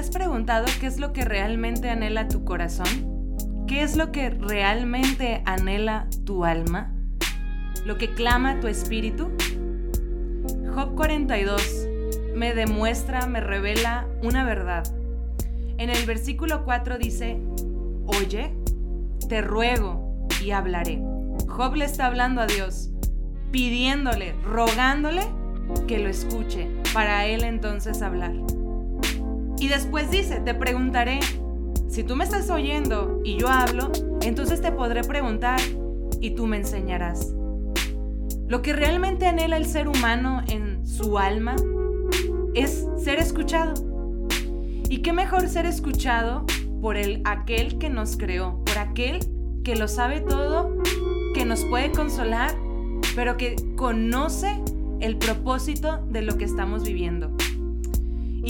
has preguntado qué es lo que realmente anhela tu corazón? ¿Qué es lo que realmente anhela tu alma? ¿Lo que clama tu espíritu? Job 42 me demuestra, me revela una verdad. En el versículo 4 dice, oye, te ruego y hablaré. Job le está hablando a Dios, pidiéndole, rogándole que lo escuche, para él entonces hablar. Y después dice, te preguntaré, si tú me estás oyendo y yo hablo, entonces te podré preguntar y tú me enseñarás. Lo que realmente anhela el ser humano en su alma es ser escuchado. ¿Y qué mejor ser escuchado por el aquel que nos creó, por aquel que lo sabe todo, que nos puede consolar, pero que conoce el propósito de lo que estamos viviendo?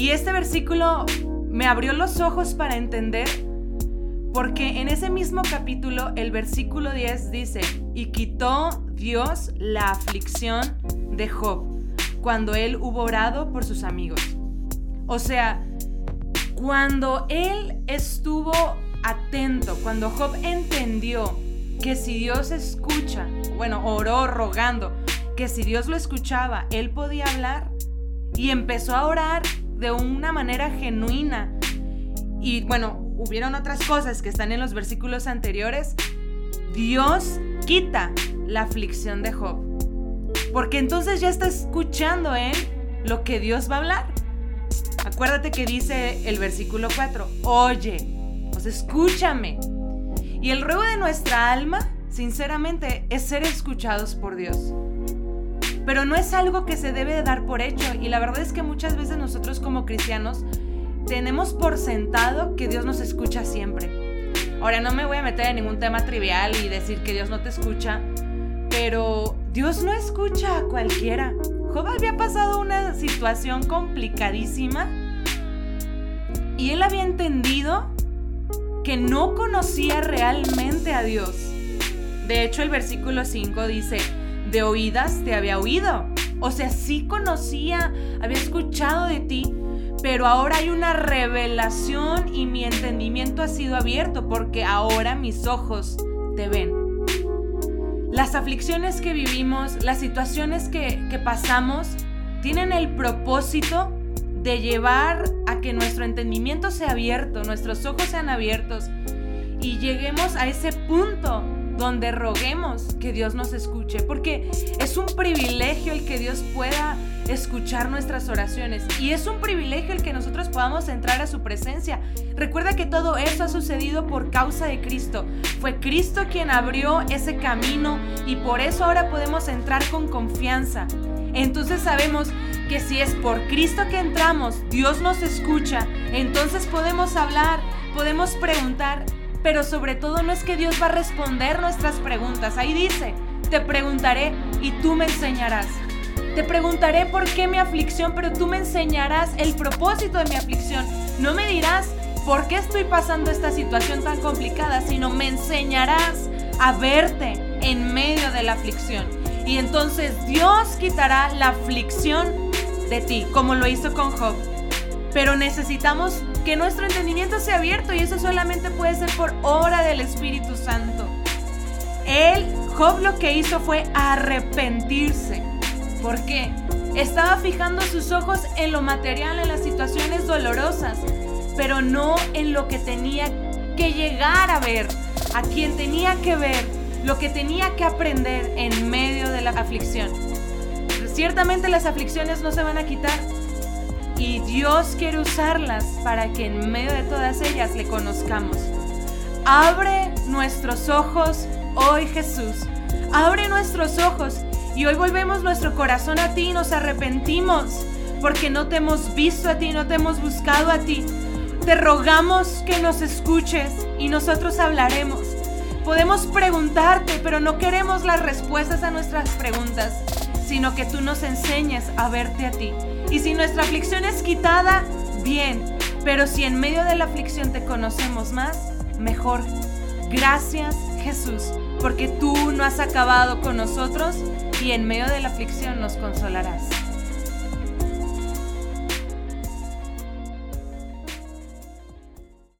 Y este versículo me abrió los ojos para entender, porque en ese mismo capítulo el versículo 10 dice, y quitó Dios la aflicción de Job cuando él hubo orado por sus amigos. O sea, cuando él estuvo atento, cuando Job entendió que si Dios escucha, bueno, oró rogando, que si Dios lo escuchaba, él podía hablar y empezó a orar de una manera genuina. Y bueno, hubieron otras cosas que están en los versículos anteriores. Dios quita la aflicción de Job. Porque entonces ya está escuchando él lo que Dios va a hablar. Acuérdate que dice el versículo 4, oye, pues escúchame. Y el ruego de nuestra alma, sinceramente, es ser escuchados por Dios pero no es algo que se debe de dar por hecho. Y la verdad es que muchas veces nosotros como cristianos tenemos por sentado que Dios nos escucha siempre. Ahora no me voy a meter en ningún tema trivial y decir que Dios no te escucha, pero Dios no escucha a cualquiera. Job había pasado una situación complicadísima y él había entendido que no conocía realmente a Dios. De hecho, el versículo 5 dice, de oídas te había oído. O sea, sí conocía, había escuchado de ti, pero ahora hay una revelación y mi entendimiento ha sido abierto porque ahora mis ojos te ven. Las aflicciones que vivimos, las situaciones que, que pasamos, tienen el propósito de llevar a que nuestro entendimiento sea abierto, nuestros ojos sean abiertos y lleguemos a ese punto donde roguemos que Dios nos escuche, porque es un privilegio el que Dios pueda escuchar nuestras oraciones y es un privilegio el que nosotros podamos entrar a su presencia. Recuerda que todo eso ha sucedido por causa de Cristo. Fue Cristo quien abrió ese camino y por eso ahora podemos entrar con confianza. Entonces sabemos que si es por Cristo que entramos, Dios nos escucha, entonces podemos hablar, podemos preguntar pero sobre todo no es que Dios va a responder nuestras preguntas. Ahí dice, te preguntaré y tú me enseñarás. Te preguntaré por qué mi aflicción, pero tú me enseñarás el propósito de mi aflicción. No me dirás por qué estoy pasando esta situación tan complicada, sino me enseñarás a verte en medio de la aflicción. Y entonces Dios quitará la aflicción de ti, como lo hizo con Job. Pero necesitamos que nuestro entendimiento sea abierto y eso solamente puede ser por obra del Espíritu Santo. Él, Job lo que hizo fue arrepentirse. ¿Por qué? Estaba fijando sus ojos en lo material, en las situaciones dolorosas, pero no en lo que tenía que llegar a ver, a quien tenía que ver, lo que tenía que aprender en medio de la aflicción. Ciertamente las aflicciones no se van a quitar, y Dios quiere usarlas para que en medio de todas ellas le conozcamos. Abre nuestros ojos hoy Jesús. Abre nuestros ojos y hoy volvemos nuestro corazón a ti y nos arrepentimos porque no te hemos visto a ti, no te hemos buscado a ti. Te rogamos que nos escuches y nosotros hablaremos. Podemos preguntarte, pero no queremos las respuestas a nuestras preguntas, sino que tú nos enseñes a verte a ti. Y si nuestra aflicción es quitada, bien. Pero si en medio de la aflicción te conocemos más, mejor. Gracias Jesús, porque tú no has acabado con nosotros y en medio de la aflicción nos consolarás.